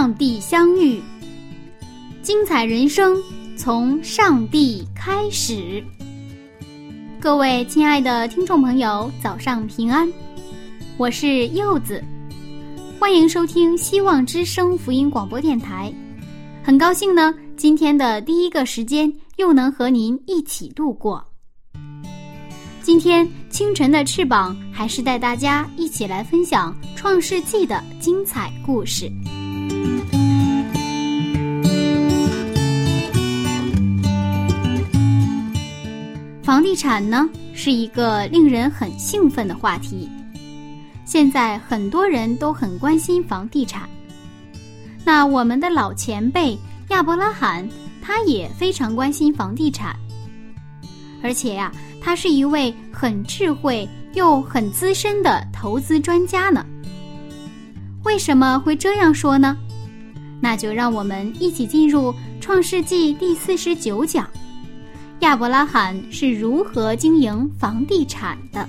上帝相遇。精彩人生从上帝开始。各位亲爱的听众朋友，早上平安，我是柚子，欢迎收听希望之声福音广播电台。很高兴呢，今天的第一个时间又能和您一起度过。今天清晨的翅膀还是带大家一起来分享《创世纪》的精彩故事。房地产呢是一个令人很兴奋的话题，现在很多人都很关心房地产。那我们的老前辈亚伯拉罕，他也非常关心房地产，而且呀，他是一位很智慧又很资深的投资专家呢。为什么会这样说呢？那就让我们一起进入《创世纪》第四十九讲。亚伯拉罕是如何经营房地产的？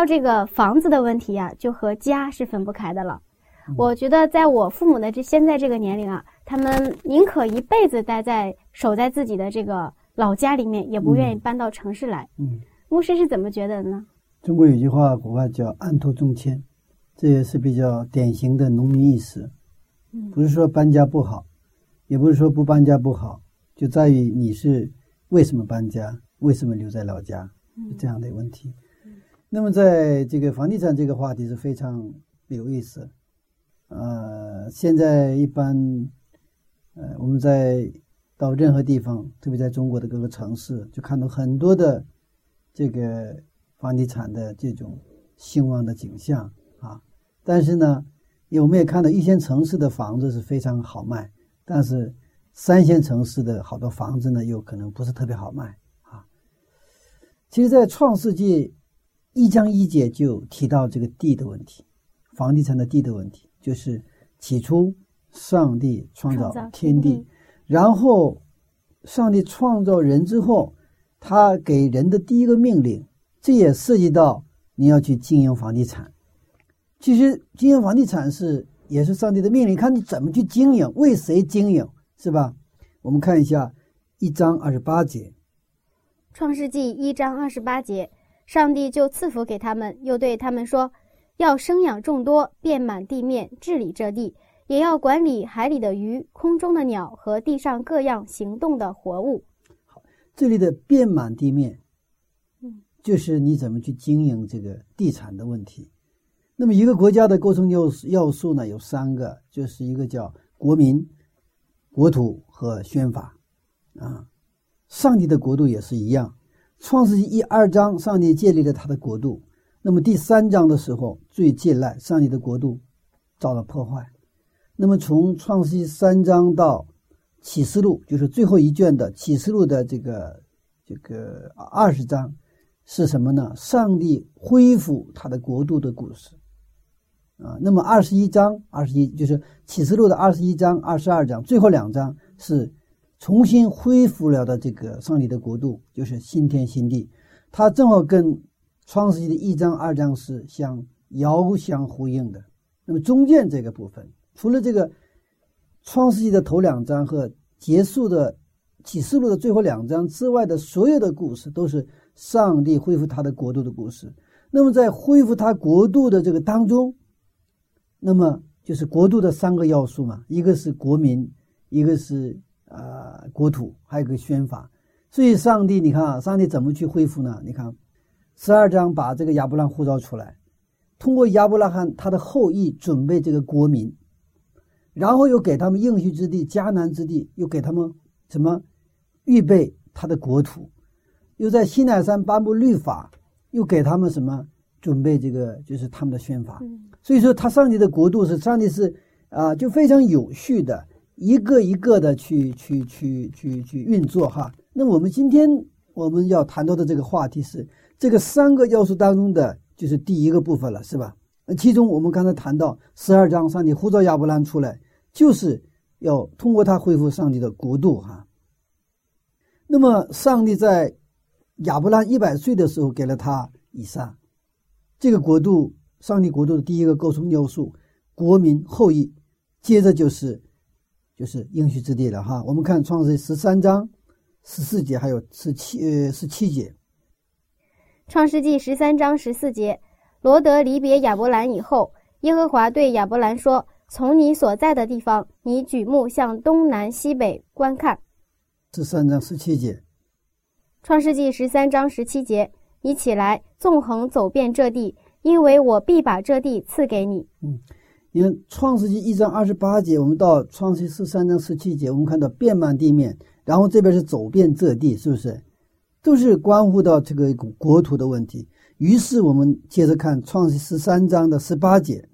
到这个房子的问题啊，就和家是分不开的了。我觉得，在我父母的这现在这个年龄啊，他们宁可一辈子待在守在自己的这个老家里面，也不愿意搬到城市来。嗯，牧师是怎么觉得呢？中国有句话，古话叫“安托中迁”，这也是比较典型的农民意识。嗯不是说搬家不好，也不是说不搬家不好，就在于你是为什么搬家，为什么留在老家，是这样的问题。那么，在这个房地产这个话题是非常有意思。呃，现在一般，呃，我们在到任何地方，特别在中国的各个城市，就看到很多的这个房地产的这种兴旺的景象啊。但是呢，我们也看到一线城市的房子是非常好卖，但是三线城市的好多房子呢，又可能不是特别好卖啊。其实，在创世纪一章一节就提到这个地的问题，房地产的地的问题，就是起初上帝创造天地，嗯然后上帝创造人之后，他给人的第一个命令，这也涉及到你要去经营房地产。其实经营房地产是也是上帝的命令，看你怎么去经营，为谁经营，是吧？我们看一下一章二十八节，创世纪一章二十八节，上帝就赐福给他们，又对他们说：“要生养众多，遍满地面，治理这地，也要管理海里的鱼、空中的鸟和地上各样行动的活物。好这里的遍满地面，嗯，就是你怎么去经营这个地产的问题。那么一个国家的构成要素要素呢，有三个，就是一个叫国民、国土和宣法啊。上帝的国度也是一样，创世纪一二章，上帝建立了他的国度。那么第三章的时候，最近来，上帝的国度遭到破坏。那么从创世纪三章到启示录，就是最后一卷的启示录的这个这个二十章，是什么呢？上帝恢复他的国度的故事啊。那么二十一章，二十一就是启示录的二十一章、二十二章，最后两章是重新恢复了的这个上帝的国度，就是新天新地。它正好跟创世纪的一章、二章是相遥相呼应的。那么中间这个部分，除了这个创世纪的头两章和结束的启示录的最后两章之外的所有的故事，都是上帝恢复他的国度的故事。那么在恢复他国度的这个当中，那么就是国度的三个要素嘛，一个是国民，一个是啊国土，还有个宣法。所以上帝，你看啊，上帝怎么去恢复呢？你看十二章把这个亚伯拉罕呼召出来，通过亚伯拉罕他的后裔准备这个国民，然后又给他们应许之地迦南之地，又给他们什么预备他的国土，又在西奈山颁布律法，又给他们什么准备这个就是他们的宣法。所以说，他上帝的国度是上帝是啊，就非常有序的，一个一个的去去去去去运作哈。那我们今天我们要谈到的这个话题是这个三个要素当中的就是第一个部分了，是吧？那其中我们刚才谈到十二章，上帝呼召亚伯兰出来，就是要通过他恢复上帝的国度哈。那么上帝在亚伯兰一百岁的时候给了他以撒，这个国度，上帝国度的第一个构成要素，国民后裔，接着就是就是应许之地了哈。我们看创世十三章。十四节还有十七呃十七节，《创世纪》十三章十四节，罗德离别亚伯兰以后，耶和华对亚伯兰说：“从你所在的地方，你举目向东南西北观看。”十三章十七节，《创世纪》十三章十七节，你起来纵横走遍这地，因为我必把这地赐给你。嗯，因为《创世纪》一章二十八节，我们到《创世纪十三章十七节，我们看到遍满地面。然后这边是走遍这地，是不是？都是关乎到这个国土的问题。于是我们接着看创世纪十三章的十八节。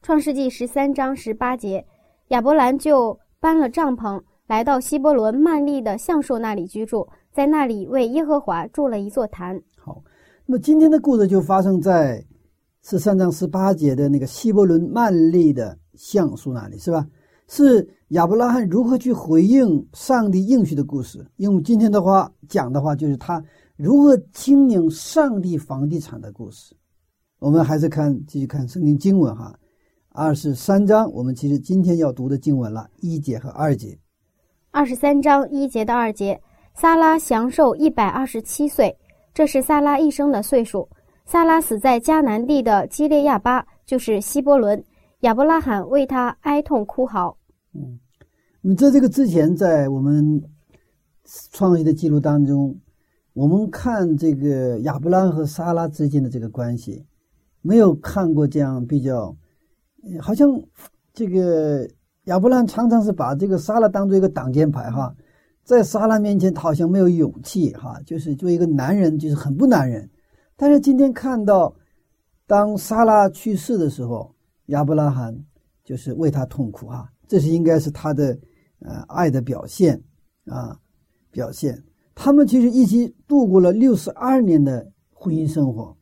创世纪十三章十八节，亚伯兰就搬了帐篷，来到希伯伦曼利的橡树那里居住，在那里为耶和华筑了一座坛。好，那么今天的故事就发生在十三章十八节的那个希伯伦曼利的橡树那里，是吧？是亚伯拉罕如何去回应上帝应许的故事。用今天的话讲的话，就是他如何经营上帝房地产的故事。我们还是看继续看圣经经文哈，二十三章，我们其实今天要读的经文了，一节和二节。二十三章一节到二节，撒拉享受一百二十七岁，这是撒拉一生的岁数。萨拉死在迦南地的基列亚巴，就是希伯伦。亚伯拉罕为他哀痛哭嚎。嗯，那在这个之前，在我们创世的记录当中，我们看这个亚伯拉罕和萨拉之间的这个关系，没有看过这样比较，好像这个亚伯兰常常是把这个萨拉当做一个挡箭牌哈，在萨拉面前他好像没有勇气哈，就是作为一个男人就是很不男人。但是今天看到，当莎拉去世的时候，亚伯拉罕就是为他痛苦哈。这是应该是他的，呃，爱的表现，啊，表现。他们其实一起度过了六十二年的婚姻生活，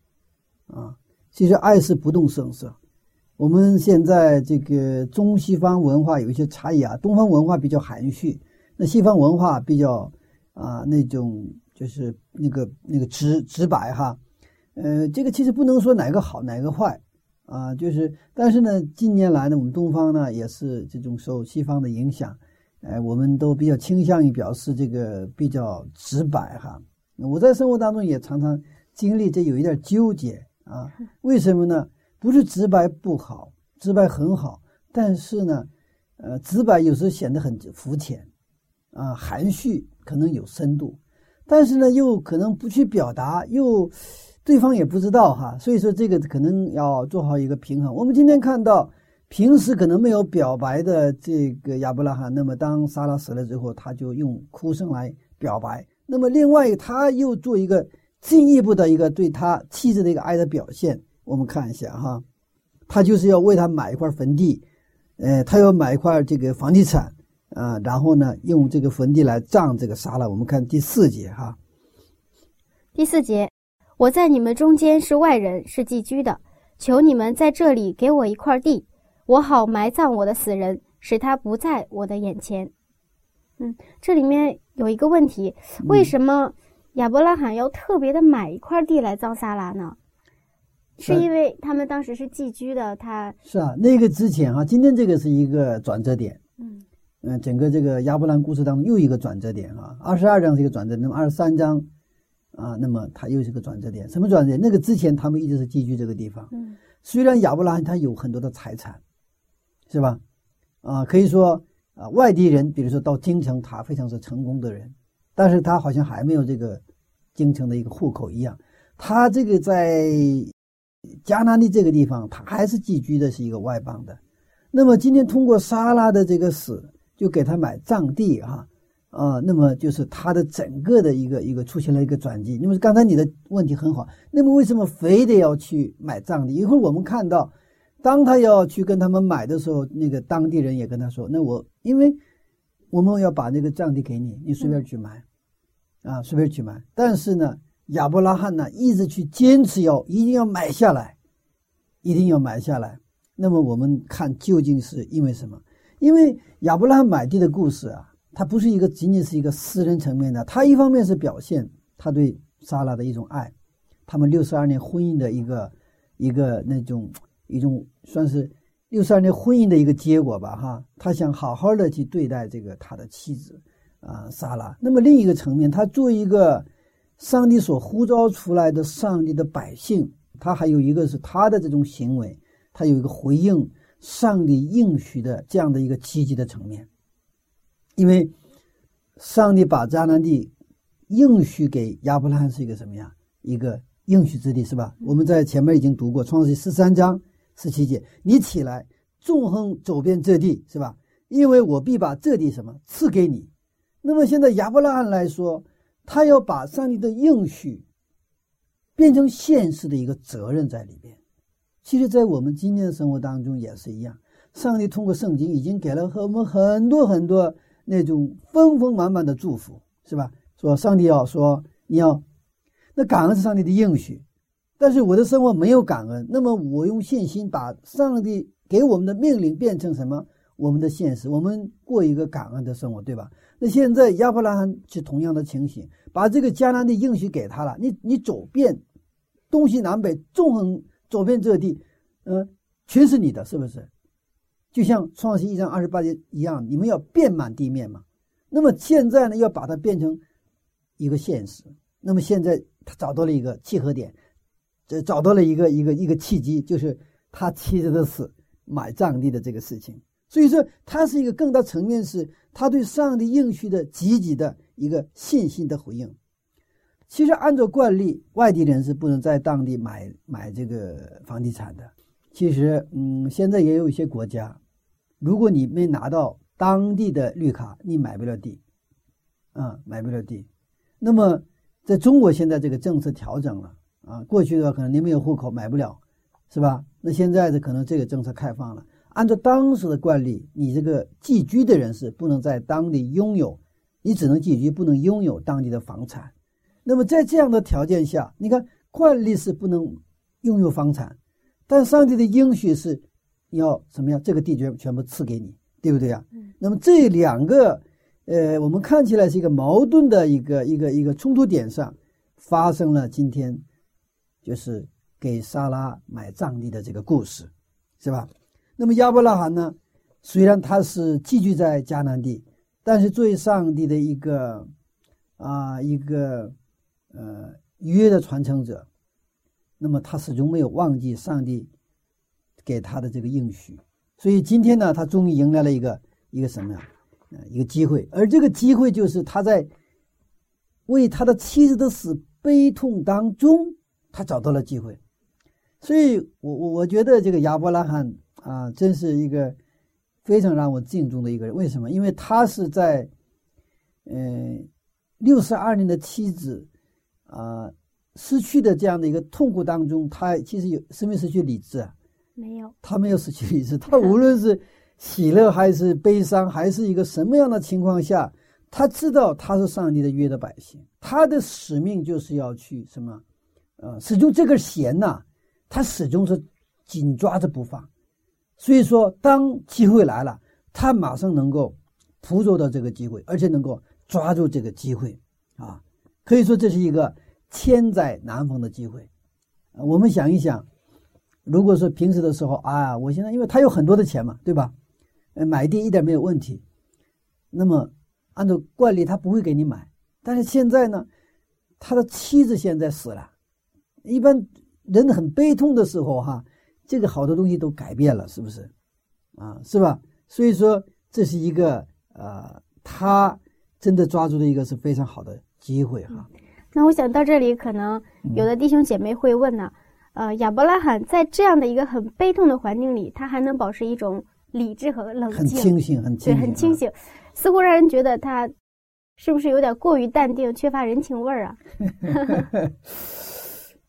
啊，其实爱是不动声色。我们现在这个中西方文化有一些差异啊，东方文化比较含蓄，那西方文化比较啊那种就是那个那个直直白哈，呃，这个其实不能说哪个好哪个坏。啊，就是，但是呢，近年来呢，我们东方呢也是这种受西方的影响，哎，我们都比较倾向于表示这个比较直白哈。我在生活当中也常常经历这有一点纠结啊，为什么呢？不是直白不好，直白很好，但是呢，呃，直白有时候显得很肤浅，啊，含蓄可能有深度，但是呢，又可能不去表达，又。对方也不知道哈，所以说这个可能要做好一个平衡。我们今天看到，平时可能没有表白的这个亚伯拉罕，那么当撒拉死了之后，他就用哭声来表白。那么另外他又做一个进一步的一个对他妻子的一个爱的表现。我们看一下哈，他就是要为他买一块坟地，呃，他要买一块这个房地产啊，然后呢用这个坟地来葬这个撒拉。我们看第四节哈，第四节。我在你们中间是外人，是寄居的。求你们在这里给我一块地，我好埋葬我的死人，使他不在我的眼前。嗯，这里面有一个问题：为什么亚伯拉罕要特别的买一块地来葬撒拉呢？是因为他们当时是寄居的，他是啊。那个之前哈，今天这个是一个转折点。嗯嗯，整个这个亚伯兰故事当中又一个转折点啊。二十二章是一个转折，那么二十三章。啊，那么他又是个转折点。什么转折点？那个之前他们一直是寄居这个地方。嗯虽然亚伯拉罕他有很多的财产，是吧？啊，可以说啊，外地人，比如说到京城，他非常是成功的人，但是他好像还没有这个京城的一个户口一样。他这个在迦南地这个地方，他还是寄居的是一个外邦的。那么今天通过莎拉的这个死，就给他买葬地啊啊，那么就是他的整个的一个一个出现了一个转机。那么刚才你的问题很好，那么为什么非得要去买藏地？一会儿我们看到，当他要去跟他们买的时候，那个当地人也跟他说：“那我因为我们要把那个藏地给你，你随便去买，啊，随便去买。”但是呢，亚伯拉罕呢一直去坚持要一定要买下来，一定要买下来。那么我们看究竟是因为什么？因为亚伯拉罕买地的故事啊，它不是一个仅仅是一个私人层面的，它一方面是表现他对莎拉的一种爱，他们六十二年婚姻的一个一个那种一种算是六十二年婚姻的一个结果吧，哈，他想好好的去对待这个他的妻子啊莎拉。那么另一个层面，他作为一个上帝所呼召出来的上帝的百姓，他还有一个是他的这种行为。他有一个回应上帝应许的这样的一个积极的层面，因为上帝把迦南地应许给亚伯拉罕是一个什么呀？一个应许之地是吧？我们在前面已经读过创世记十三章十七节，你起来纵横走遍这地是吧？因为我必把这地什么赐给你。那么现在亚伯拉罕来说，他要把上帝的应许变成现实的一个责任在里边。其实，在我们今天的生活当中也是一样，上帝通过圣经已经给了和我们很多很多那种丰丰满满的祝福，是吧？说上帝要说你要，那感恩是上帝的应许，但是我的生活没有感恩，那么我用信心把上帝给我们的命令变成什么？我们的现实，我们过一个感恩的生活，对吧？那现在亚伯拉罕是同样的情形，把这个迦南的应许给他了，你你走遍东西南北，纵横。走遍这地，嗯，全是你的，是不是？就像创世一章二十八节一样，你们要遍满地面嘛。那么现在呢，要把它变成一个现实。那么现在他找到了一个契合点，这找到了一个一个一个契机，就是他妻子的死买葬地的这个事情。所以说，他是一个更大层面，是他对上帝应许的积极的一个信心的回应。其实按照惯例，外地人是不能在当地买买这个房地产的。其实，嗯，现在也有一些国家，如果你没拿到当地的绿卡，你买不了地，啊，买不了地。那么，在中国现在这个政策调整了啊，过去的话可能你没有户口买不了，是吧？那现在的可能这个政策开放了，按照当时的惯例，你这个寄居的人是不能在当地拥有，你只能寄居，不能拥有当地的房产。那么在这样的条件下，你看惯例是不能拥有房产，但上帝的应许是你要什么呀？这个地全全部赐给你，对不对呀？嗯。那么这两个，呃，我们看起来是一个矛盾的一个一个一个冲突点上，发生了今天就是给莎拉买葬地的这个故事，是吧？那么亚伯拉罕呢，虽然他是寄居在迦南地，但是作为上帝的一个啊一个。呃，约的传承者，那么他始终没有忘记上帝给他的这个应许，所以今天呢，他终于迎来了一个一个什么呀？一个机会，而这个机会就是他在为他的妻子的死悲痛当中，他找到了机会。所以，我我我觉得这个亚伯拉罕啊，真是一个非常让我敬重的一个人。为什么？因为他是在呃六十二年的妻子。啊，失去的这样的一个痛苦当中，他其实有是没失去理智啊？没有，他没有失去理智。他无论是喜乐还是悲伤，还是一个什么样的情况下，他知道他是上帝的约的百姓，他的使命就是要去什么？呃，始终这根弦呐，他始终是紧抓着不放。所以说，当机会来了，他马上能够捕捉到这个机会，而且能够抓住这个机会啊。可以说这是一个千载难逢的机会，我们想一想，如果说平时的时候啊，我现在因为他有很多的钱嘛，对吧？呃，买地一点没有问题。那么按照惯例他不会给你买，但是现在呢，他的妻子现在死了。一般人很悲痛的时候，哈，这个好多东西都改变了，是不是？啊，是吧？所以说，这是一个呃，他真的抓住了一个是非常好的机会，哈。那我想到这里，可能有的弟兄姐妹会问呢，呃，亚伯拉罕在这样的一个很悲痛的环境里，他还能保持一种理智和冷静，很清醒，很清对，很清醒，似乎让人觉得他是不是有点过于淡定，缺乏人情味儿啊？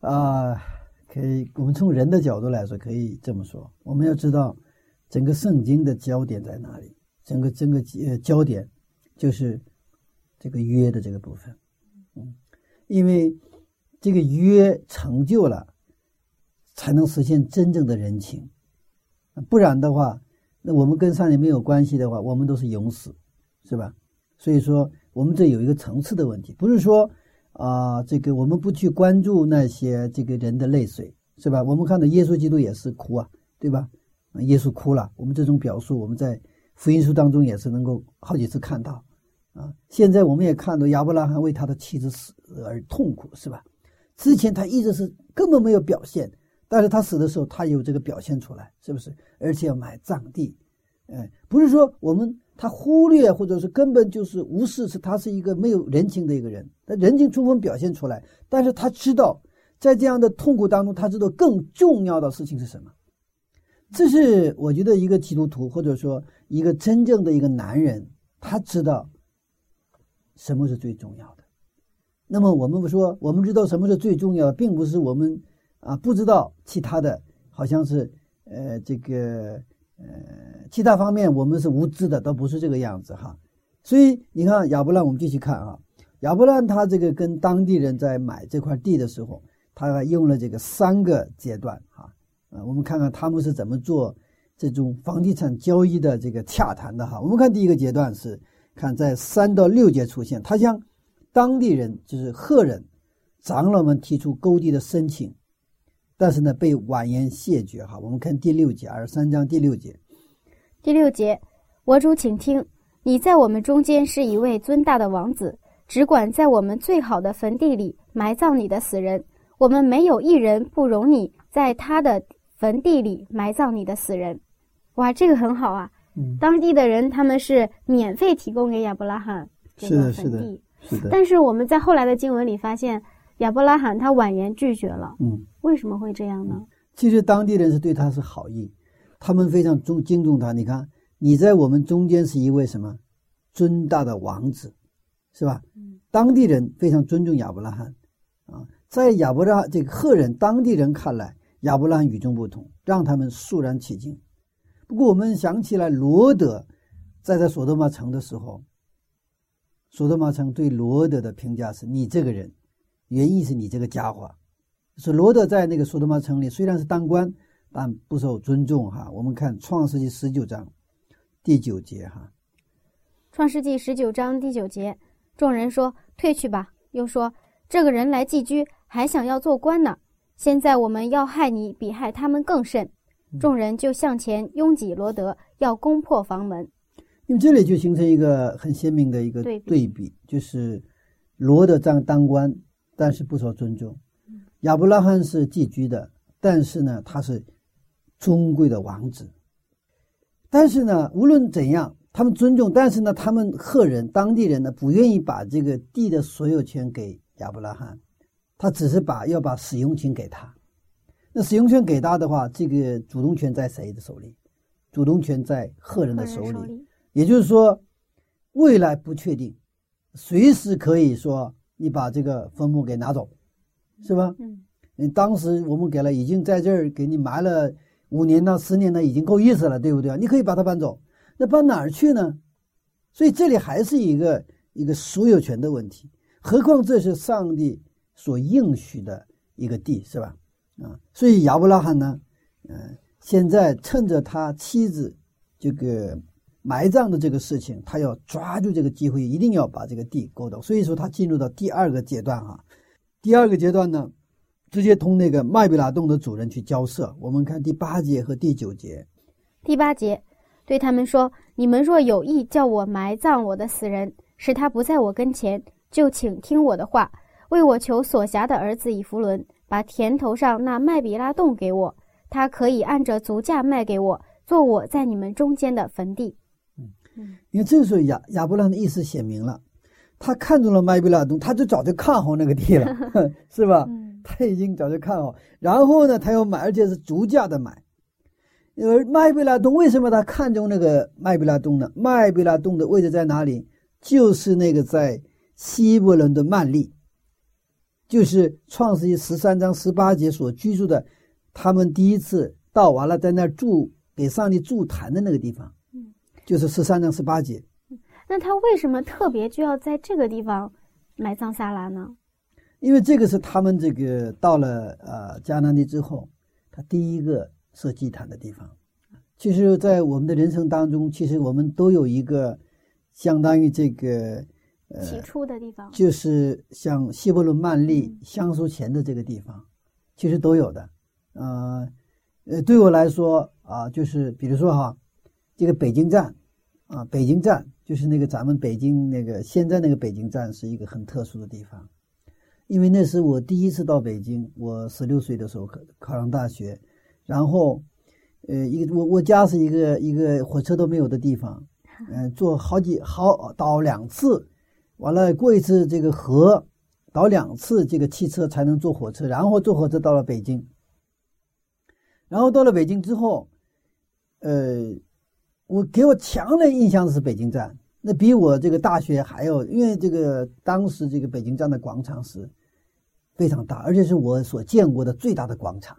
啊，可以，我们从人的角度来说，可以这么说。我们要知道，整个圣经的焦点在哪里？整个整个呃焦点就是这个约的这个部分，嗯。因为这个约成就了，才能实现真正的人情，不然的话，那我们跟上帝没有关系的话，我们都是永死，是吧？所以说，我们这有一个层次的问题，不是说啊，这个我们不去关注那些这个人的泪水，是吧？我们看到耶稣基督也是哭啊，对吧？耶稣哭了，我们这种表述，我们在福音书当中也是能够好几次看到。啊，现在我们也看到亚伯拉罕为他的妻子死而痛苦，是吧？之前他一直是根本没有表现，但是他死的时候，他有这个表现出来，是不是？而且要买葬地，哎，不是说我们他忽略或者是根本就是无视，是他是一个没有人情的一个人，他人情充分表现出来，但是他知道在这样的痛苦当中，他知道更重要的事情是什么。这是我觉得一个基督徒或者说一个真正的一个男人，他知道。什么是最重要的？那么我们不说，我们知道什么是最重要的，并不是我们啊不知道其他的，好像是呃这个呃其他方面我们是无知的，倒不是这个样子哈。所以你看亚伯兰，我们继续看啊，亚伯兰他这个跟当地人在买这块地的时候，他用了这个三个阶段哈啊，我们看看他们是怎么做这种房地产交易的这个洽谈的哈。我们看第一个阶段是。看，在三到六节出现，他将当地人，就是赫人、长老们提出勾地的申请，但是呢，被婉言谢绝。哈，我们看第六节，二十三章第六节。第六节，我主，请听，你在我们中间是一位尊大的王子，只管在我们最好的坟地里埋葬你的死人。我们没有一人不容你在他的坟地里埋葬你的死人。哇，这个很好啊。当地的人他们是免费提供给亚伯拉罕这个坟地，是的。但是我们在后来的经文里发现，亚伯拉罕他婉言拒绝了。嗯，为什么会这样呢？其实当地人是对他是好意，他们非常重敬重他。你看，你在我们中间是一位什么尊大的王子，是吧？当地人非常尊重亚伯拉罕啊，在亚伯拉罕这个赫人当地人看来，亚伯拉罕与众不同，让他们肃然起敬。不过，我们想起来，罗德在在索多玛城的时候，索多玛城对罗德的评价是：“你这个人，原意是你这个家伙。”是罗德在那个索多玛城里虽然是当官，但不受尊重。哈，我们看《创世纪》十九章第九节。哈，《创世纪》十九章第九节，众人说：“退去吧。”又说：“这个人来寄居，还想要做官呢。现在我们要害你，比害他们更甚。”众人就向前拥挤罗德，要攻破房门。因为这里就形成一个很鲜明的一个对比，就是罗德当当官，但是不受尊重；亚伯拉罕是寄居的，但是呢，他是尊贵的王子。但是呢，无论怎样，他们尊重，但是呢，他们赫人当地人呢，不愿意把这个地的所有权给亚伯拉罕，他只是把要把使用权给他。那使用权给他的话，这个主动权在谁的手里？主动权在赫人的手里。也就是说，未来不确定，随时可以说你把这个坟墓给拿走，是吧？嗯。当时我们给了，已经在这儿给你埋了五年到、十年了，已经够意思了，对不对？你可以把它搬走，那搬哪儿去呢？所以这里还是一个一个所有权的问题。何况这是上帝所应许的一个地，是吧？啊，所以亚伯拉罕呢，嗯，现在趁着他妻子这个埋葬的这个事情，他要抓住这个机会，一定要把这个地勾到。所以说，他进入到第二个阶段哈。第二个阶段呢，直接同那个麦比拉洞的主人去交涉。我们看第八节和第九节。第八节对他们说：“你们若有意叫我埋葬我的死人，使他不在我跟前，就请听我的话。为我求所辖的儿子以弗伦，把田头上那麦比拉洞给我，他可以按着足价卖给我，做我在你们中间的坟地。因为这个时候亚亚伯拉罕的意思写明了，他看中了麦比拉洞，他就早就看好那个地了，是吧？嗯他已经早就看好，然后呢，他要买，而且是逐价的买。而麦比拉洞为什么他看中那个麦比拉洞呢？麦比拉洞的位置在哪里？就是那个在希伯伦的曼利，就是创世纪十三章十八节所居住的，他们第一次到完了，在那儿住给上帝筑坛的那个地方，嗯，就是十三章十八节。那他为什么特别就要在这个地方埋葬撒拉呢？因为这个是他们这个到了呃迦南地之后，他第一个设祭坛的地方。其实，在我们的人生当中，其实我们都有一个相当于这个呃，起初的地方。就是像希伯伦曼利嗯香书前的这个地方，其实都有的。呃，呃，对我来说啊，就是比如说哈，这个北京站啊，北京站就是那个咱们北京那个现在那个北京站是一个很特殊的地方，因为那是我第一次到北京，我十六岁的时候考考上大学，然后，呃，一个我我家是一个一个火车都没有的地方，嗯、坐好几好倒两次，完了过一次这个河，倒两次这个汽车才能坐火车，然后坐火车到了北京。然后到了北京之后，呃，我给我强烈印象的是北京站，那比我这个大学还要，因为这个当时这个北京站的广场是非常大，而且是我所见过的最大的广场。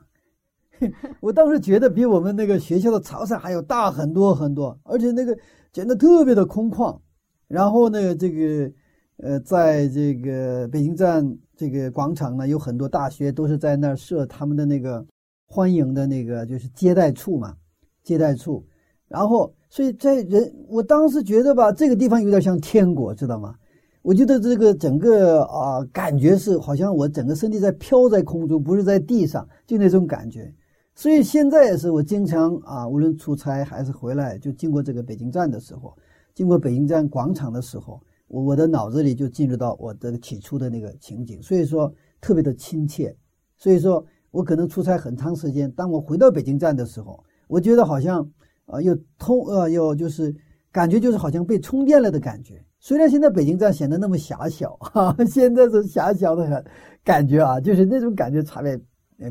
我当时觉得比我们那个学校的操场还要大很多很多，而且那个显得特别的空旷。然后呢，这个呃，在这个北京站这个广场呢，有很多大学都是在那儿设他们的那个欢迎的那个就是接待处嘛，接待处。然后，所以在人，我当时觉得吧，这个地方有点像天国，知道吗？我觉得这个整个啊、感觉是好像我整个身体在飘在空中，不是在地上，就那种感觉。所以现在也是我经常啊，无论出差还是回来，就经过这个北京站的时候，经过北京站广场的时候，我我的脑子里就进入到我的起初的那个情景，所以说特别的亲切。所以说我可能出差很长时间，当我回到北京站的时候，我觉得好像啊、又通呃又就是感觉就是好像被充电了的感觉。虽然现在北京站显得那么狭小 哈、现在是狭小的很感觉啊，就是那种感觉差别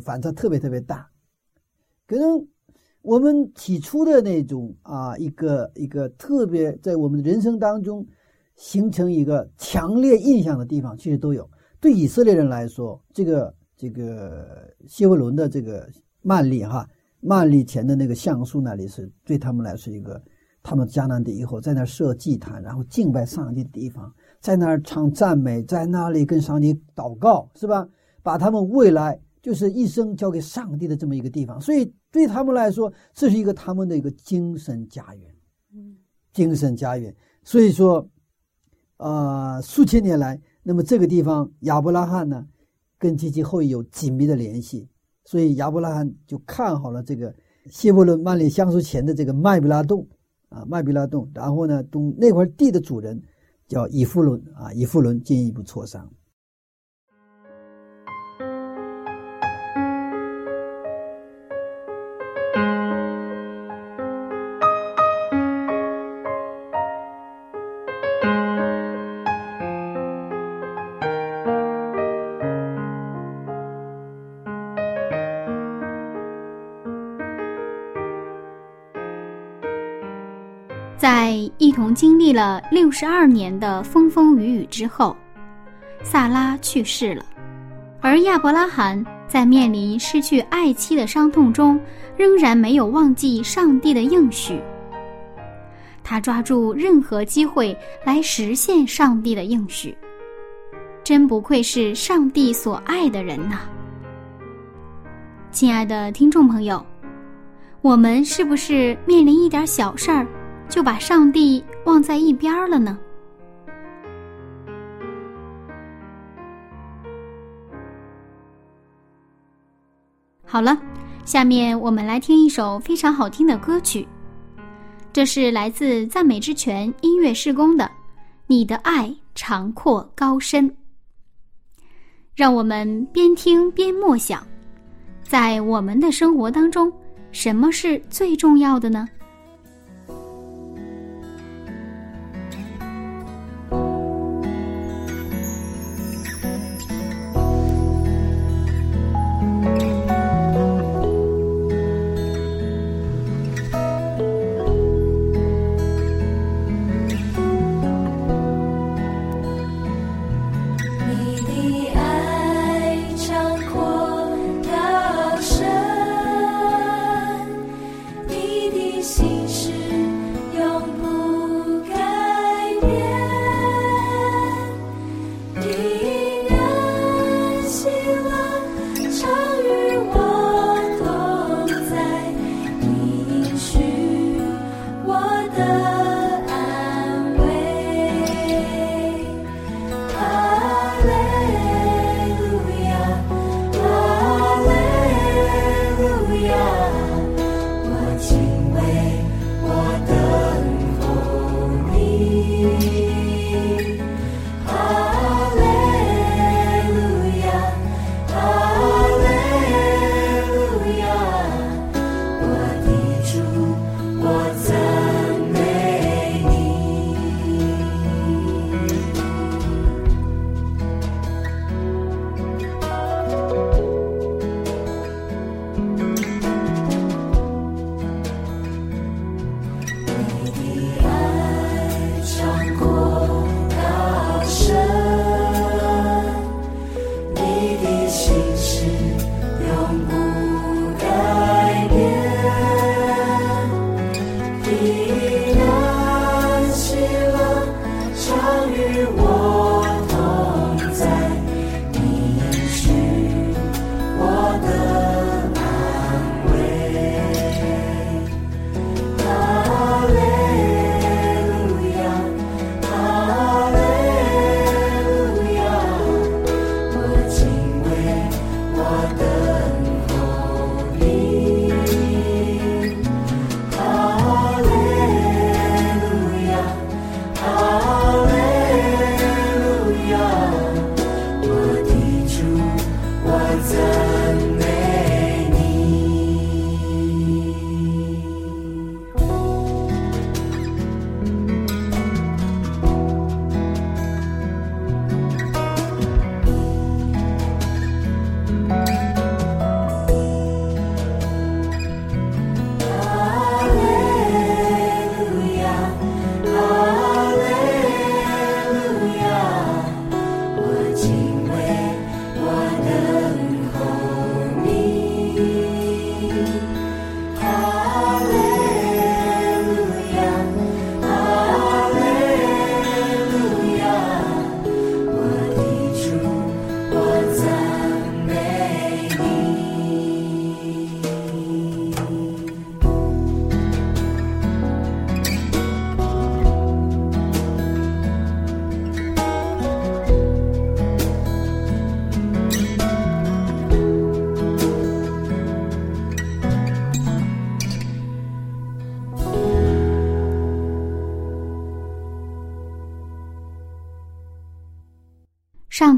反差特别特别大。可能我们起初的那种啊，一个一个特别在我们人生当中形成一个强烈印象的地方，其实都有。对以色列人来说，这个这个谢伯伦的这个曼利哈曼利前的那个橡树那里是对他们来说一个他们迦南地以后在那儿设祭坛，然后敬拜上帝的地方，在那儿唱赞美，在那里跟上帝祷告，是吧？把他们未来就是一生交给上帝的这么一个地方，所以对他们来说，这是一个他们的一个精神家园，嗯精神家园。所以说，呃，数千年来，那么这个地方亚伯拉罕呢，跟及其后裔有紧密的联系，所以亚伯拉罕就看好了这个谢伯伦曼里橡树前的这个麦比拉洞啊，麦比拉洞，然后呢，东那块地的主人叫以弗伦啊，以弗伦进一步磋商。历了六十二年的风风雨雨之后，萨拉去世了，而亚伯拉罕在面临失去爱妻的伤痛中，仍然没有忘记上帝的应许。他抓住任何机会来实现上帝的应许，真不愧是上帝所爱的人呐！亲爱的听众朋友，我们是不是面临一点小事儿？就把上帝忘在一边了呢？好了，下面我们来听一首非常好听的歌曲，这是来自赞美之泉音乐事工的《你的爱长阔高深》。让我们边听边默想，在我们的生活当中，什么是最重要的呢？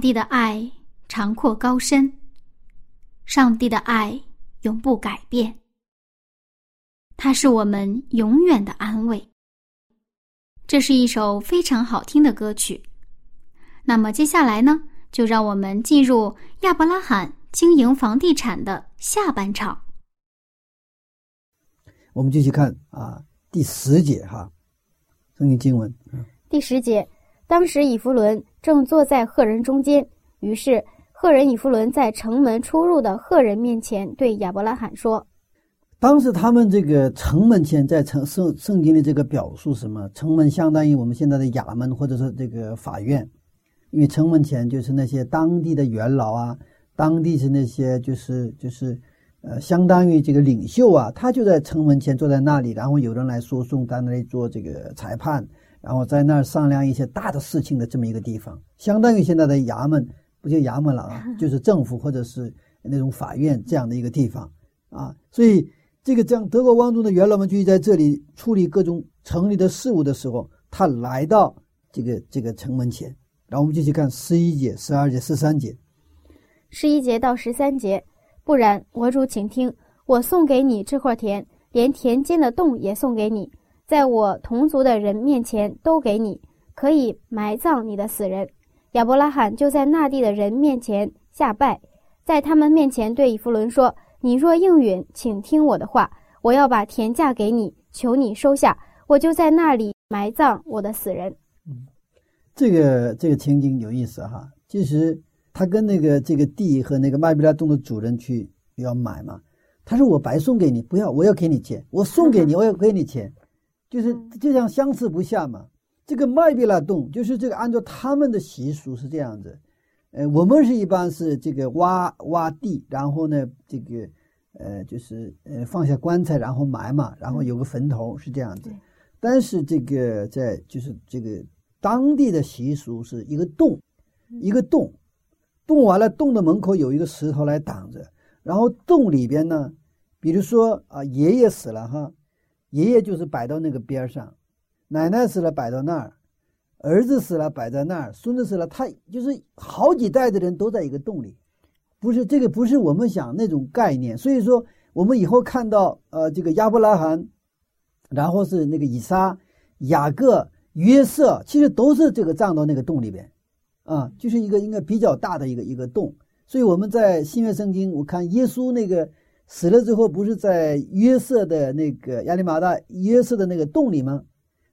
帝的爱长阔高深，上帝的爱永不改变，它是我们永远的安慰。这是一首非常好听的歌曲。那么接下来呢，就让我们进入亚伯拉罕经营房地产的下半场。我们继续看啊，第十节哈，圣经经文。第十节，当时以弗伦。正坐在赫人中间，于是赫人以弗伦在城门出入的赫人面前对亚伯拉罕说：“当时他们这个城门前，在城圣圣经的这个表述什么？城门相当于我们现在的衙门或者是这个法院，因为城门前就是那些当地的元老啊，当地是那些就是就是呃，相当于这个领袖啊，他就在城门前坐在那里，然后有人来说送，在那里做这个裁判。”然后在那儿商量一些大的事情的这么一个地方，相当于现在的衙门，不就衙门了啊？就是政府或者是那种法院这样的一个地方啊。所以这个这样德国王族的元老们就在这里处理各种城里的事务的时候，他来到这个这个城门前。然后我们就去看十一节、十二节、十三节。十一节到十三节，不然，我主请听，我送给你这块田，连田间的洞也送给你，在我同族的人面前都给你，可以埋葬你的死人。亚伯拉罕就在那地的人面前下拜，在他们面前对以弗伦说：“你若应允，请听我的话，我要把田价给你，求你收下，我就在那里埋葬我的死人。”嗯，这个这个情景有意思哈。其实他跟那个这个地和那个麦比拉洞的主人去要买嘛，他说：“我白送给你，不要，我要给你钱，我送给你，我要给你钱，就是就像相持不下嘛。”这个麦比拉洞就是这个，按照他们的习俗是这样子，呃，我们是一般是这个挖挖地，然后呢，这个呃，就是呃放下棺材，然后埋嘛，然后有个坟头是这样子。但是这个在就是这个当地的习俗是一个洞，一个洞，洞完了，洞的门口有一个石头来挡着，然后洞里边呢，比如说啊，爷爷死了哈，爷爷就是摆到那个边上。奶奶死了，摆到那儿；儿子死了，摆在那儿；孙子死了，他就是好几代的人都在一个洞里，不是这个，不是我们想那种概念。所以说，我们以后看到，呃，这个亚伯拉罕，然后是那个以撒、雅各、约瑟，其实都是这个葬到那个洞里边，啊，就是一个应该比较大的一个一个洞。所以我们在新约圣经，我看耶稣那个死了之后，不是在约瑟的那个亚利马大约瑟的那个洞里吗？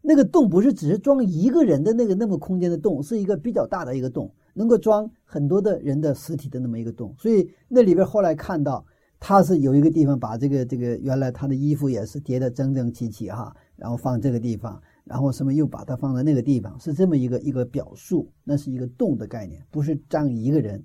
那个洞不是只是装一个人的那个那么空间的洞，是一个比较大的一个洞，能够装很多的人的尸体的那么一个洞。所以那里边后来看到，他是有一个地方把这个这个原来他的衣服也是叠得整整齐齐哈，然后放这个地方，然后什么又把它放在那个地方，是这么一个一个表述。那是一个洞的概念，不是装一个人。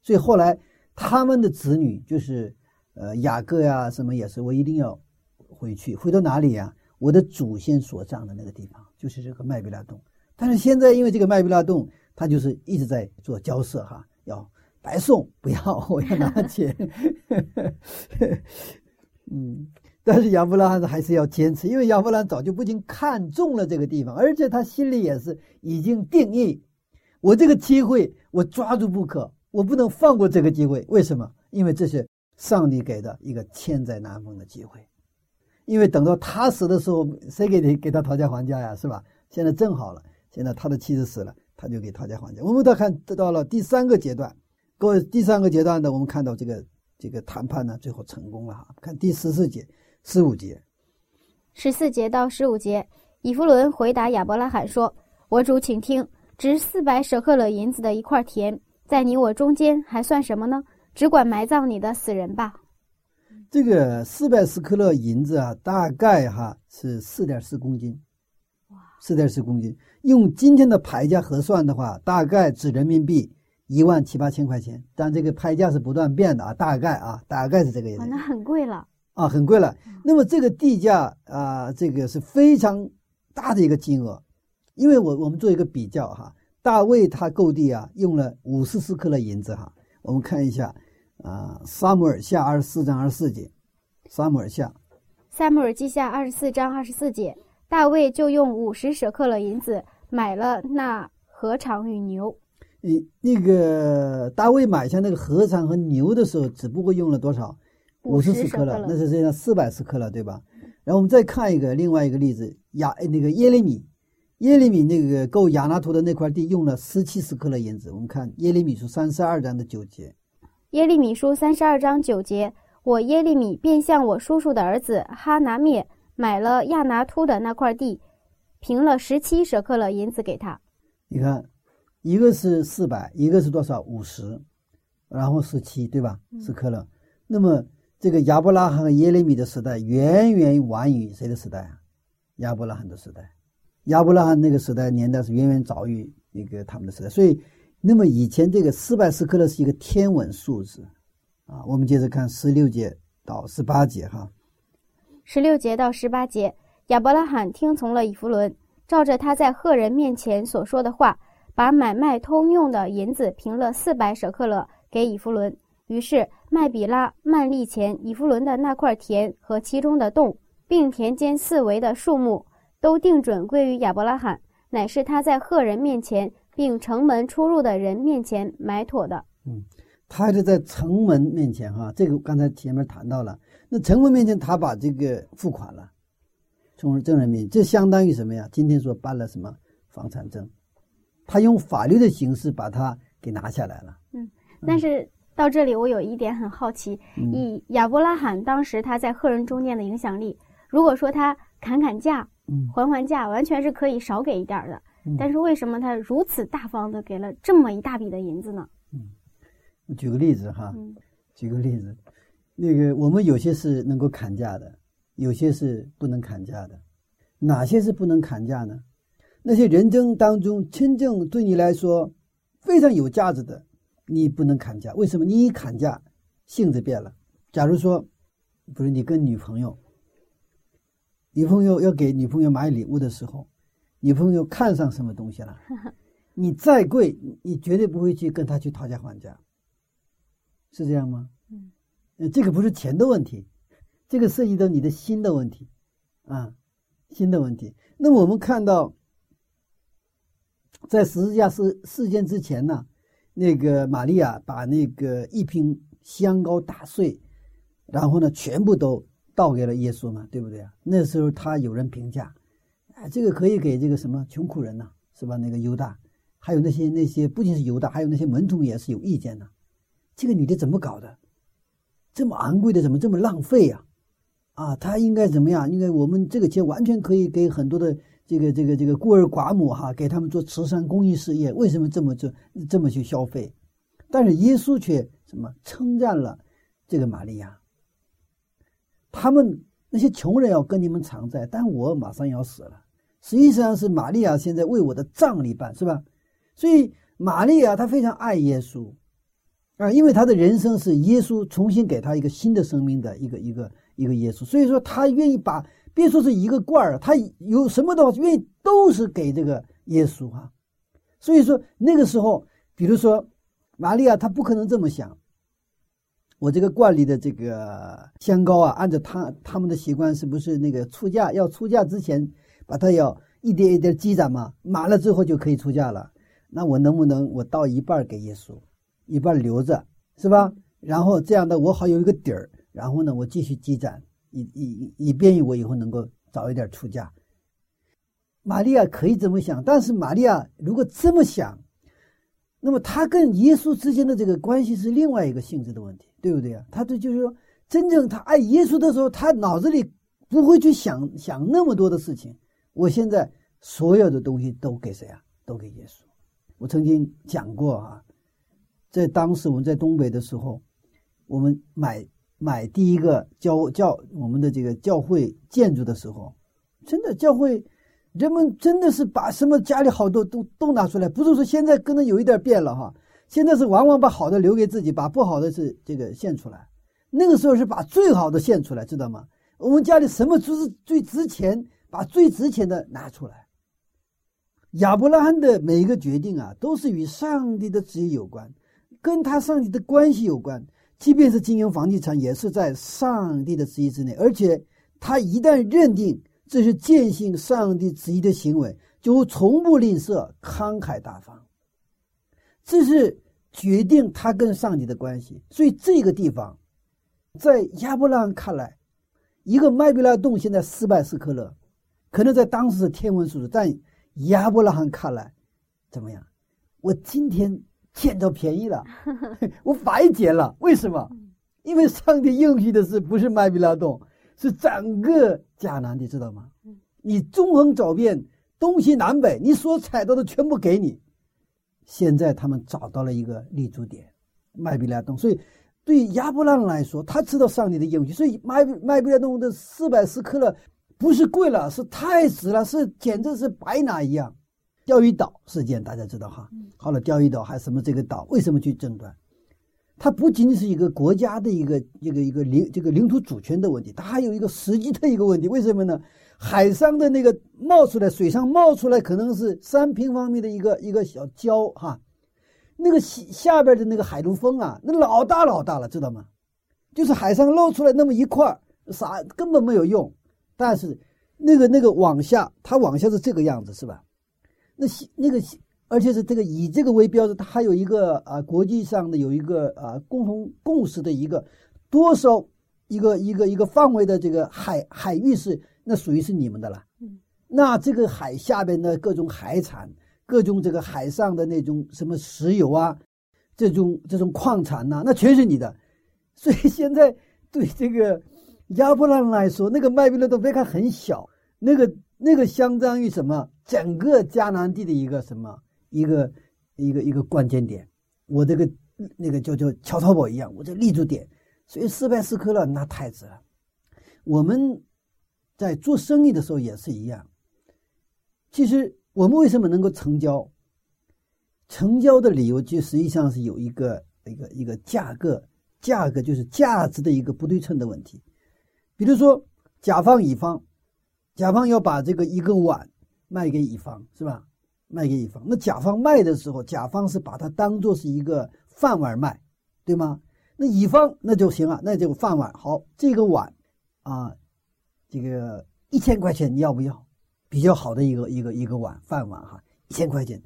所以后来他们的子女就是呃雅各呀什么也是，我一定要回去，回到哪里呀？我的祖先所葬的那个地方就是这个麦比拉洞，但是现在因为这个麦比拉洞，他就是一直在做交涉哈，要白送不要，我要拿钱。嗯，但是亚伯拉罕还是要坚持，因为亚伯拉罕早就不仅看中了这个地方，而且他心里也是已经定义，我这个机会我抓住不可，我不能放过这个机会。为什么？因为这是上帝给的一个千载难逢的机会。因为等到他死的时候，谁给你给他讨价还价呀？是吧？现在正好了，现在他的妻子死了，他就给讨价还价。我们再看到了第三个阶段，各位，第三个阶段的，我们看到这个这个谈判呢，最后成功了哈。看第十四节、十五节，十四节到十五节，以弗伦回答亚伯拉罕说：“我主，请听，值四百舍克勒银子的一块田，在你我中间还算什么呢？只管埋葬你的死人吧。”这个四百斯克勒银子啊，大概哈是四点四公斤，哇，四点四公斤，用今天的牌价核算的话，大概值人民币一万七八千块钱。但这个牌价是不断变的啊，大概啊，大概是这个样子。那很贵了啊，很贵了。那么这个地价啊，这个是非常大的一个金额，因为我我们做一个比较哈，大卫他购地啊，用了五十斯克勒银子哈，我们看一下。啊，撒母耳下二十四章二十四节，撒母耳下，撒母耳记下二十四章二十四节，大卫就用五十舍克勒银子买了那禾场与牛。你那个大卫买下那个禾场和牛的时候，只不过用了多少？五十舍克勒，那是这样四百舍克勒，对吧？然后我们再看一个另外一个例子，亚那个耶利米，耶利米那个购亚拿图的那块地用了十七舍克勒银子。我们看耶利米书三十二章的九节。耶利米书三十二章九节，我耶利米便向我叔叔的儿子哈拿灭买了亚拿突的那块地，平了十七舍克勒银子给他。你看，一个是四百，一个是多少？五十，然后十七，对吧？舍克勒。那么这个亚伯拉罕和耶利米的时代远远晚于谁的时代啊？亚伯拉罕的时代。亚伯拉罕那个时代年代是远远早于那个他们的时代，所以。那么以前这个四百斯克勒是一个天文数字，啊，我们接着看十六节到十八节哈。十六节到十八节，亚伯拉罕听从了以弗伦，照着他在赫人面前所说的话，把买卖通用的银子平了四百舍克勒给以弗伦。于是麦比拉、曼利前以弗伦的那块田和其中的洞，并田间四围的树木，都定准归于亚伯拉罕，乃是他在赫人面前。并城门出入的人面前埋妥的。嗯，他是在城门面前哈，这个刚才前面谈到了，那城门面前他把这个付款了，从而证人面，这相当于什么呀？今天说办了什么房产证，他用法律的形式把它给拿下来了。嗯，但是到这里我有一点很好奇，嗯以亚伯拉罕当时他在赫人中间的影响力，如果说他砍砍价、嗯还还价，完全是可以少给一点儿的。嗯但是为什么他如此大方的给了这么一大笔的银子呢？我举个例子哈，嗯举个例子，那个我们有些是能够砍价的，有些是不能砍价的。哪些是不能砍价呢？那些人生当中真正对你来说非常有价值的，你不能砍价。为什么？你一砍价，性质变了。假如说，不是你跟女朋友，女朋友要给女朋友买礼物的时候，女朋友看上什么东西了，你再贵，你绝对不会去跟她去讨价还价。是这样吗？嗯，呃，这个不是钱的问题，这个涉及到你的心的问题，啊，心的问题。那么我们看到，在十字架事事件之前呢，那个玛利亚把那个一瓶香膏打碎，然后呢，全部都倒给了耶稣嘛，对不对啊？那时候他有人评价，哎，这个可以给这个什么穷苦人呐、是吧？那个犹大，还有那些那些不仅是犹大，还有那些门徒也是有意见的。这个女的怎么搞的？这么昂贵的，怎么这么浪费呀、啊？她应该怎么样？应该我们这个钱完全可以给很多的这个这个这个孤儿寡母哈，给他们做慈善公益事业。为什么这么做这么去消费？但是耶稣却什么称赞了这个玛利亚。他们那些穷人要跟你们偿债，但我马上要死了。实际上是玛利亚现在为我的葬礼办，是吧？所以玛利亚她非常爱耶稣。啊，因为他的人生是耶稣重新给他一个新的生命的一个一个一个耶稣，所以说他愿意把别说是一个罐儿，他有什么的话愿意都是给这个耶稣哈、所以说那个时候，比如说玛利亚，她不可能这么想。我这个罐里的这个香膏啊，按照他他们的习惯，是不是那个出嫁要出嫁之前，把它要一点一点积攒嘛，满了之后就可以出价了。那我能不能我倒一半给耶稣？一半留着，是吧？然后这样的我好有一个底儿，然后呢，我继续积攒，以以以便于我以后能够早一点出嫁。玛利亚可以这么想，但是玛利亚如果这么想，那么她跟耶稣之间的这个关系是另外一个性质的问题，对不对啊？他这就是说，真正他爱耶稣的时候，他脑子里不会去想想那么多的事情。我现在所有的东西都给谁啊？都给耶稣。我曾经讲过啊。在当时我们在东北的时候，我们买买第一个教教我们的这个教会建筑的时候，真的教会人们真的是把什么家里好多都都拿出来，不是说现在可能有一点变了哈，现在是往往把好的留给自己，把不好的是这个献出来。那个时候是把最好的献出来，知道吗？我们家里什么就是最值钱，把最值钱的拿出来。亚伯拉罕的每一个决定啊，都是与上帝的旨意有关。跟他上帝的关系有关，即便是经营房地产，也是在上帝的旨意之内。而且他一旦认定这是践行上帝旨意的行为，就从不吝啬，慷慨大方。这是决定他跟上帝的关系。所以这个地方，在亚伯拉罕看来，一个麦比拉洞现在失败是可乐，可能在当时是天文数字，但亚伯拉罕看来怎么样？我今天。捡到便宜了，我白捡了。为什么？因为上帝应许的是不是麦比拉洞，是整个迦南，你知道吗？你纵横找遍东西南北，你所采到的全部给你。现在他们找到了一个立足点，麦比拉洞。所以对亚伯拉罕来说，他知道上帝的应许，所以麦麦比拉洞的四百四克勒不是贵了，是太值了，是简直是白拿一样。钓鱼岛事件大家知道哈，好了，钓鱼岛还什么这个岛为什么去争端？它不仅仅是一个国家的一个一个一个领这个领土主权的问题，它还有一个实际的一个问题。为什么呢？海上的那个冒出来，水上冒出来可能是三平方米的一个一个小礁哈，那个下下边的那个海陆风啊，那老大老大了，知道吗？就是海上露出来那么一块，啥根本没有用。但是那个那个往下，它往下是这个样子，是吧？那那个而且是这个以这个为标准，它还有一个啊国际上的有一个啊共同共识的一个多少一个一个一个范围的这个海海域是那属于是你们的了。嗯，那这个海下边的各种海产，各种这个海上的那种什么石油啊，这种这种矿产呐、那全是你的。所以现在对这个亚伯拉罕来说，那个麦比拉多别看很小，那个那个相当于什么？整个迦南地的一个什么？一个一个一个关键点，我这个那个叫叫桥头堡一样，我这立足点，所以斯拜斯科勒那太子了。我们在做生意的时候也是一样。其实我们为什么能够成交？成交的理由就实际上是有一个一个一个价格，价格就是价值的一个不对称的问题。比如说甲方乙方，甲方要把这个一个碗卖给乙方，是吧？卖给乙方，那甲方卖的时候，甲方是把它当做是一个饭碗卖，对吗？那乙方那就行了，那就饭碗好，这个碗啊，这个一千块钱你要不要？比较好的一个一个一个碗饭碗哈，一千块钱。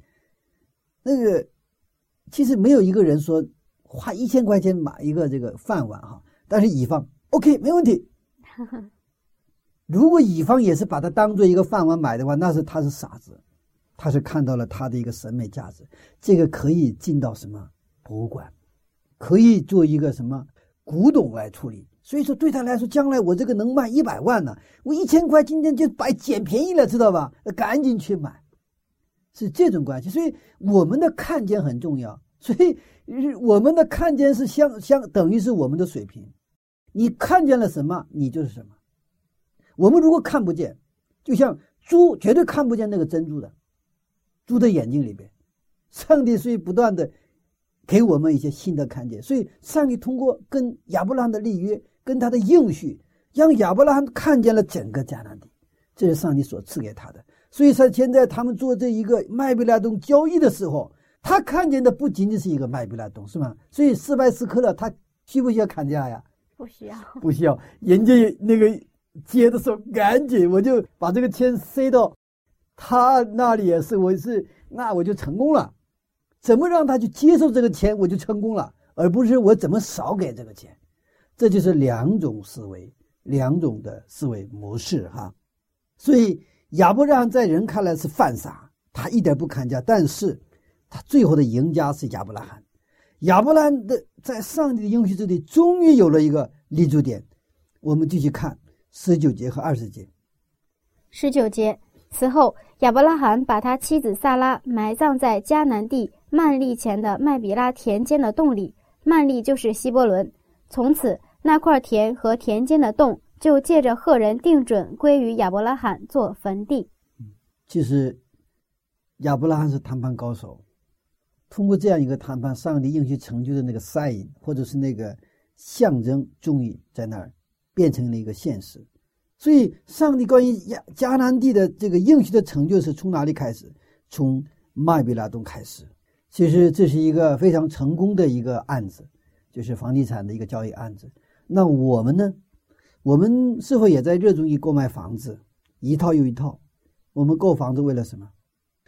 那个其实没有一个人说花一千块钱买一个这个饭碗哈，但是乙方 OK 没问题。如果乙方也是把它当做一个饭碗买的话，那是他是傻子。他是看到了他的一个审美价值，这个可以进到什么博物馆，可以做一个什么古董来处理。所以说对他来说，将来我这个能卖一百万呢，我一千块今天就白捡便宜了，知道吧？赶紧去买，是这种关系。所以我们的看见很重要，所以我们的看见是相相等于是我们的水平。你看见了什么，你就是什么。我们如果看不见，就像猪绝对看不见那个珍珠的。猪的眼睛里边，上帝所以不断的给我们一些新的看见，所以上帝通过跟亚伯拉罕的立约，跟他的应许，让亚伯拉罕看见了整个迦南地，这是上帝所赐给他的。所以说，现在他们做这一个麦比拉洞交易的时候，他看见的不仅仅是一个麦比拉洞，是吗？所以斯派斯克勒他需不需要砍价呀？不需要，不需要。人家那个接的时候，赶紧我就把这个钱塞到。他那里也是，我是那我就成功了，怎么让他去接受这个钱，我就成功了，而不是我怎么少给这个钱，这就是两种思维，两种的思维模式哈。所以亚伯拉在人看来是犯傻，他一点不看家，但是他最后的赢家是亚伯拉罕。亚伯拉罕的在上帝的应许之地，终于有了一个立足点。我们继续看十九节和二十节。十九节。此后，亚伯拉罕把他妻子萨拉埋葬在迦南地曼利前的麦比拉田间的洞里。曼利就是希伯伦。从此，那块田和田间的洞就借着赫人定准归于亚伯拉罕做坟地。其实，亚伯拉罕是谈判高手。通过这样一个谈判，上帝应许成就的那个 sign，或者是那个象征，终于在那儿变成了一个现实。所以，上帝关于亚迦南地的这个应许的成就，是从哪里开始？从麦比拉洞开始。其实这是一个非常成功的一个案子，就是房地产的一个交易案子。那我们呢？我们是否也在热衷于购买房子，一套又一套？我们购房子为了什么？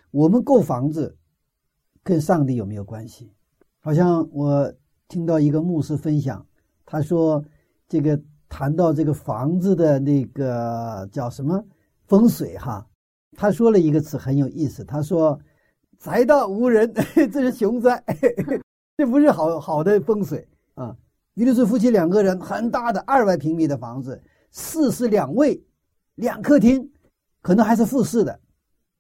我们购房子跟上帝有没有关系？好像我听到一个牧师分享，他说这个。谈到这个房子的那个叫什么风水哈，他说了一个词很有意思，他说“宅到无人”，这是凶灾，这不是好好的风水啊。比如说夫妻两个人很大的二百平米的房子，四室两卫，两客厅，可能还是复式的，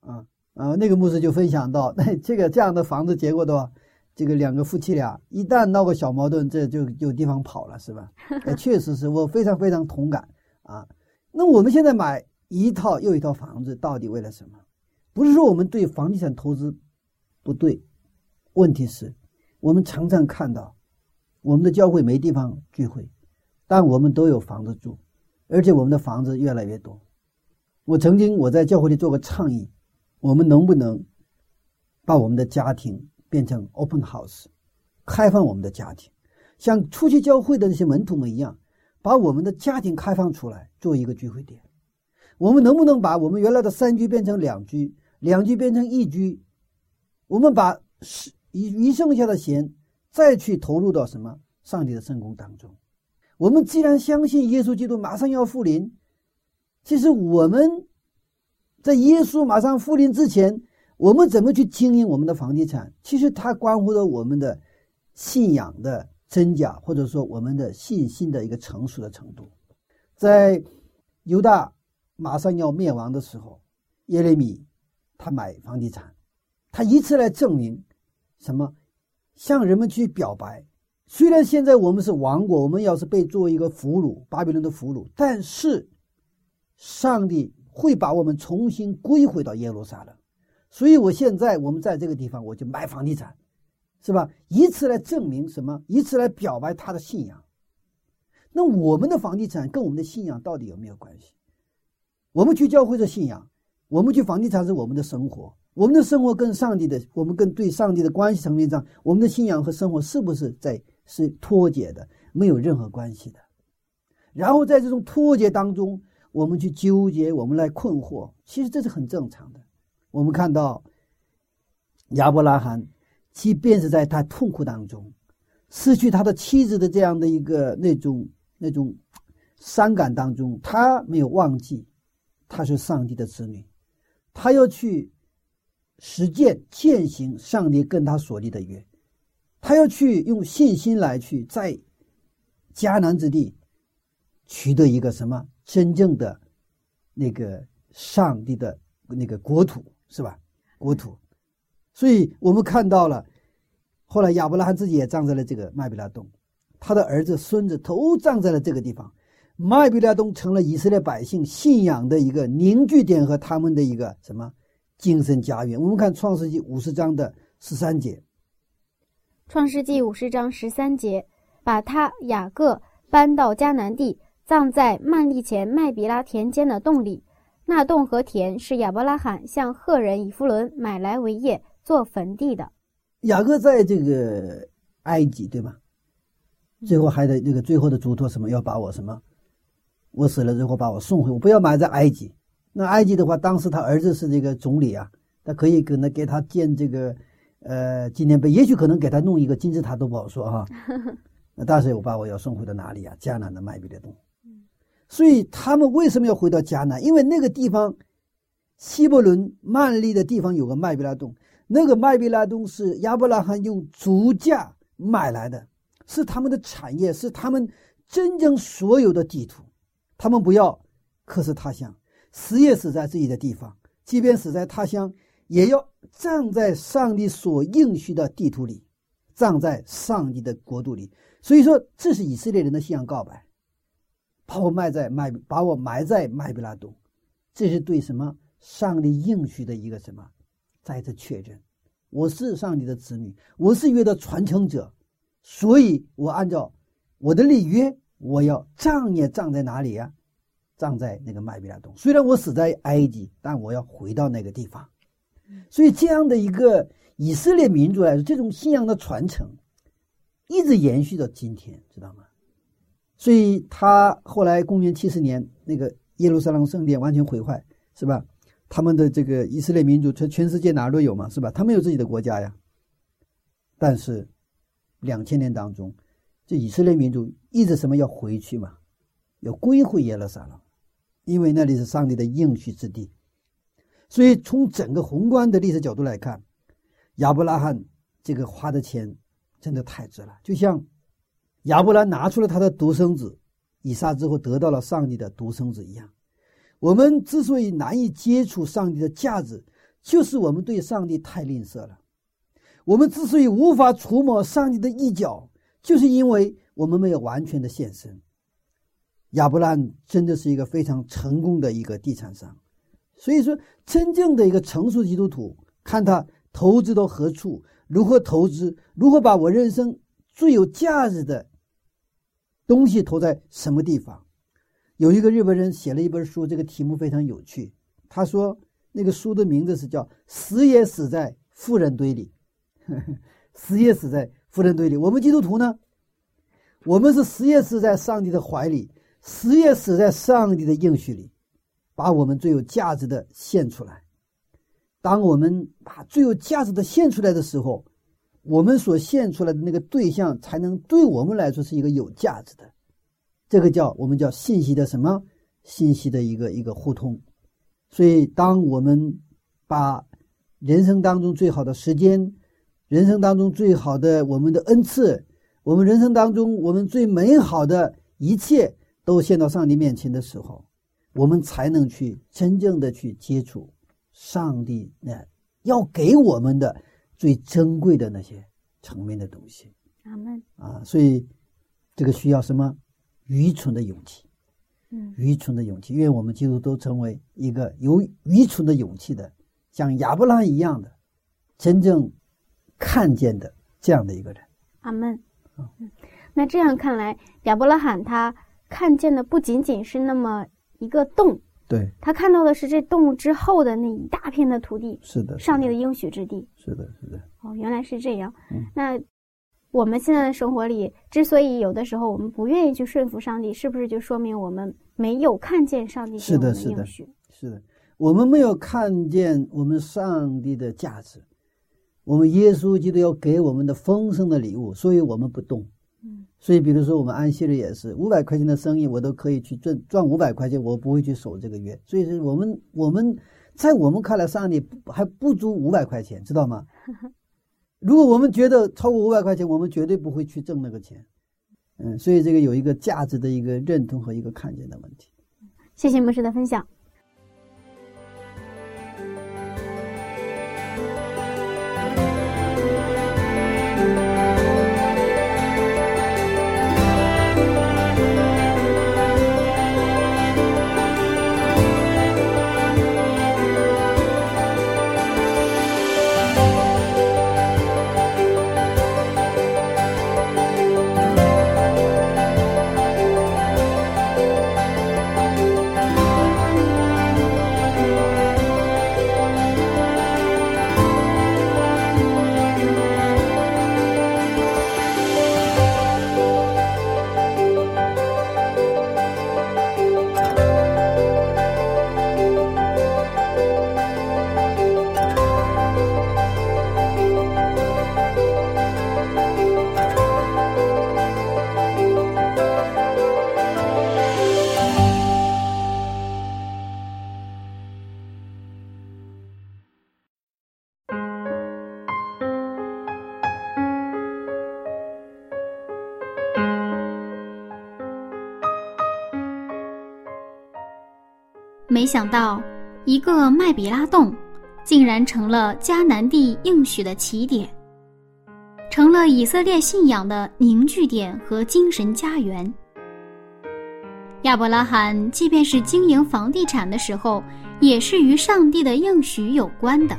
啊啊，那个牧师就分享到，那这个这样的房子结果的话。这个两个夫妻俩一旦闹个小矛盾，这就有地方跑了，是吧？哎，确实是我非常非常同感啊。那我们现在买一套又一套房子，到底为了什么？不是说我们对房地产投资不对，问题是，我们常常看到我们的教会没地方聚会，但我们都有房子住，而且我们的房子越来越多。我曾经我在教会里做过倡议，我们能不能把我们的家庭？变成 open house，开放我们的家庭，像出去教会的那些门徒们一样，把我们的家庭开放出来做一个聚会点。我们能不能把我们原来的三居变成两居，两居变成一居，我们把余余剩下的钱再去投入到什么上帝的圣功当中。我们既然相信耶稣基督马上要复临，其实我们在耶稣马上复临之前，我们怎么去经营我们的房地产？其实它关乎着我们的信仰的真假，或者说我们的信心的一个成熟的程度。在犹大马上要灭亡的时候，耶利米他买房地产，他以此来证明什么？向人们去表白。虽然现在我们是亡国，我们要是被作为一个俘虏，巴比伦的俘虏，但是上帝会把我们重新归回到耶路撒冷。所以，我现在我们在这个地方，我就买房地产，是吧？以此来证明什么？以此来表白他的信仰。那我们的房地产跟我们的信仰到底有没有关系？我们去教会的信仰，我们去房地产是我们的生活。我们的生活跟上帝的，我们跟对上帝的关系层面上，我们的信仰和生活是不是在？是脱节的，没有任何关系的。然后在这种脱节当中，我们去纠结，我们来困惑，其实这是很正常的。我们看到亚伯拉罕，即便是在他痛苦当中，失去他的妻子的这样的一个那种那种伤感当中，他没有忘记他是上帝的子女，他要去实践践行上帝跟他所立的约。他要去用信心来去在迦南之地取得一个什么真正的那个上帝的那个国土，是吧？国土。所以我们看到了，后来亚伯拉罕自己也葬在了这个麦比拉洞，他的儿子、孙子都葬在了这个地方。麦比拉洞成了以色列百姓信仰的一个凝聚点和他们的一个什么精神家园。我们看创世纪五十章的十三节。创世纪五十章十三节，把他雅各搬到迦南地，葬在曼利前麦比拉田间的洞里。那洞和田是亚伯拉罕向赫人以弗伦买来为业，做坟地的。雅各在这个埃及，对吧？最后还得那个最后的嘱托什么？要把我什么？我死了之后把我送回，我不要埋在埃及。那埃及的话，当时他儿子是这个总理啊，他可以可能给他建这个。呃，纪念碑也许可能给他弄一个金字塔都不好说哈。那但是我把我要送回到哪里啊？迦南的麦比拉洞。所以他们为什么要回到迦南？因为那个地方，希伯伦曼利的地方有个麦比拉洞，那个麦比拉洞是亚伯拉罕用足价买来的，是他们的产业，是他们真正所有的地图。他们不要，可是他乡，死也死在自己的地方，即便死在他乡。也要葬在上帝所应许的地图里，葬在上帝的国度里。所以说，这是以色列人的信仰告白，把我埋在麦，把我埋在麦比拉洞，这是对什么上帝应许的一个什么再次确认。我是上帝的子女，我是约的传承者，所以我按照我的立约，我要葬也葬在哪里呀？葬在那个麦比拉洞。虽然我死在埃及，但我要回到那个地方。所以，这样的一个以色列民族来说，这种信仰的传承一直延续到今天，知道吗？所以，他后来公元七十年，那个耶路撒冷圣殿完全毁坏，是吧？他们的这个以色列民族，全全世界哪都有嘛，是吧？他们有自己的国家呀。但是，两千年当中，这以色列民族一直什么要回去嘛，要归回耶路撒冷，因为那里是上帝的应许之地。所以，从整个宏观的历史角度来看，亚伯拉罕这个花的钱真的太值了。就像亚伯兰拿出了他的独生子以撒之后，得到了上帝的独生子一样。我们之所以难以接触上帝的价值，就是我们对上帝太吝啬了。我们之所以无法触摸上帝的一角，就是因为我们没有完全的献身。亚伯兰真的是一个非常成功的一个地产商。所以说，真正的一个成熟基督徒，看他投资到何处，如何投资，如何把我人生最有价值的东西投在什么地方。有一个日本人写了一本书，这个题目非常有趣。他说，那个书的名字是叫《死也死在富人堆里》，死也死在富人堆里。我们基督徒呢，我们是死也死在上帝的怀里，死也死在上帝的应许里。把我们最有价值的献出来，当我们把最有价值的献出来的时候，我们所献出来的那个对象才能对我们来说是一个有价值的。这个叫我们叫信息的什么？信息的一个一个互通。所以，当我们把人生当中最好的时间，人生当中最好的我们的恩赐，我们人生当中我们最美好的一切，都献到上帝面前的时候，我们才能去真正的去接触上帝那要给我们的最珍贵的那些层面的东西。阿门。啊，所以这个需要什么？愚蠢的勇气。嗯，愚蠢的勇气，愿我们基督都成为一个有愚蠢的勇气的，像亚伯拉罕一样的，真正看见的这样的一个人。阿门。嗯，那这样看来，亚伯拉罕他看见的不仅仅是那么一个洞，对他看到的是这动物之后的那一大片的土地，是的，上帝的应许之地。是的，是的。哦，原来是这样。嗯那我们现在的生活里，之所以有的时候我们不愿意去顺服上帝，是不是就说明我们没有看见上帝是的是的应许？是的，我们没有看见我们上帝的价值，我们耶稣基督要给我们的丰盛的礼物，所以我们不动。嗯，所以比如说我们安息日也是五百块钱的生意，我都可以去赚赚五百块钱，我不会去守这个约。所以是我们我们在我们看来，上帝还不足五百块钱，知道吗？如果我们觉得超过五百块钱，我们绝对不会去挣那个钱。嗯，所以这个有一个价值的一个认同和一个看见的问题。谢谢牧师的分享。没想到，一个麦比拉洞，竟然成了迦南地应许的起点，成了以色列信仰的凝聚点和精神家园。亚伯拉罕即便是经营房地产的时候，也是与上帝的应许有关的。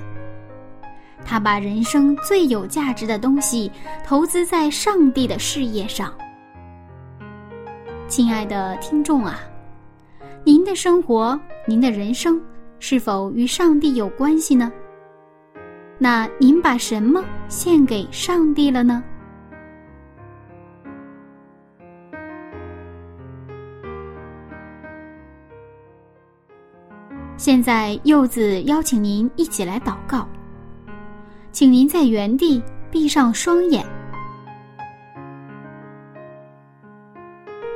他把人生最有价值的东西投资在上帝的事业上。亲爱的听众啊！您的生活，您的人生是否与上帝有关系呢？那您把什么献给上帝了呢？现在，柚子邀请您一起来祷告，请您在原地闭上双眼。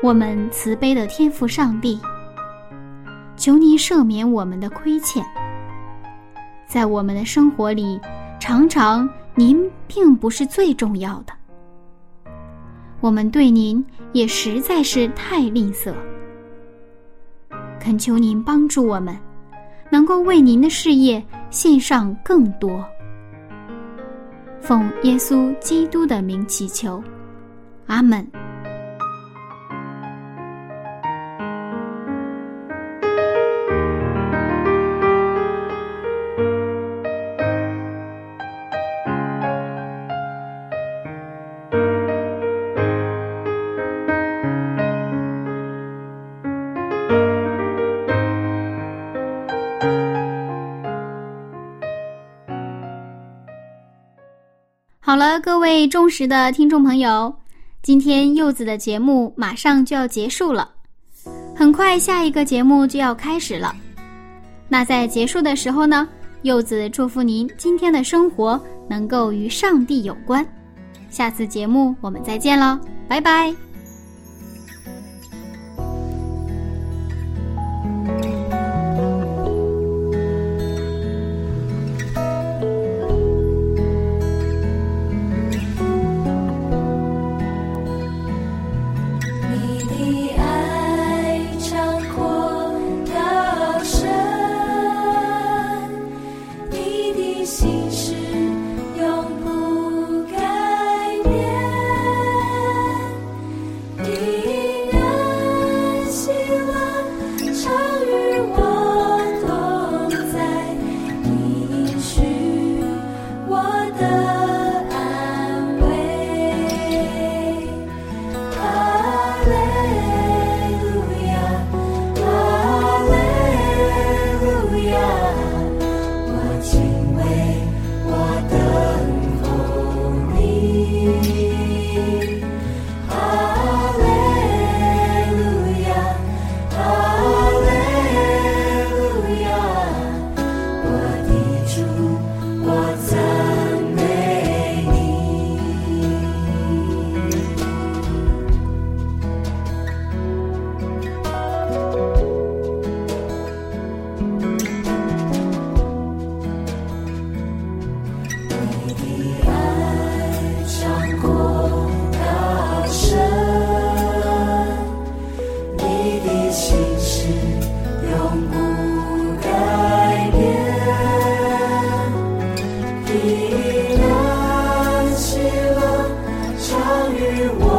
我们慈悲的天父上帝。求您赦免我们的亏欠。在我们的生活里，常常您并不是最重要的，我们对您也实在是太吝啬。恳求您帮助我们，能够为您的事业献上更多。奉耶稣基督的名祈求，阿门。了，各位忠实的听众朋友，今天柚子的节目马上就要结束了，很快下一个节目就要开始了。那在结束的时候呢，柚子祝福您今天的生活能够与上帝有关。下次节目我们再见喽，拜拜。你燃起了常与。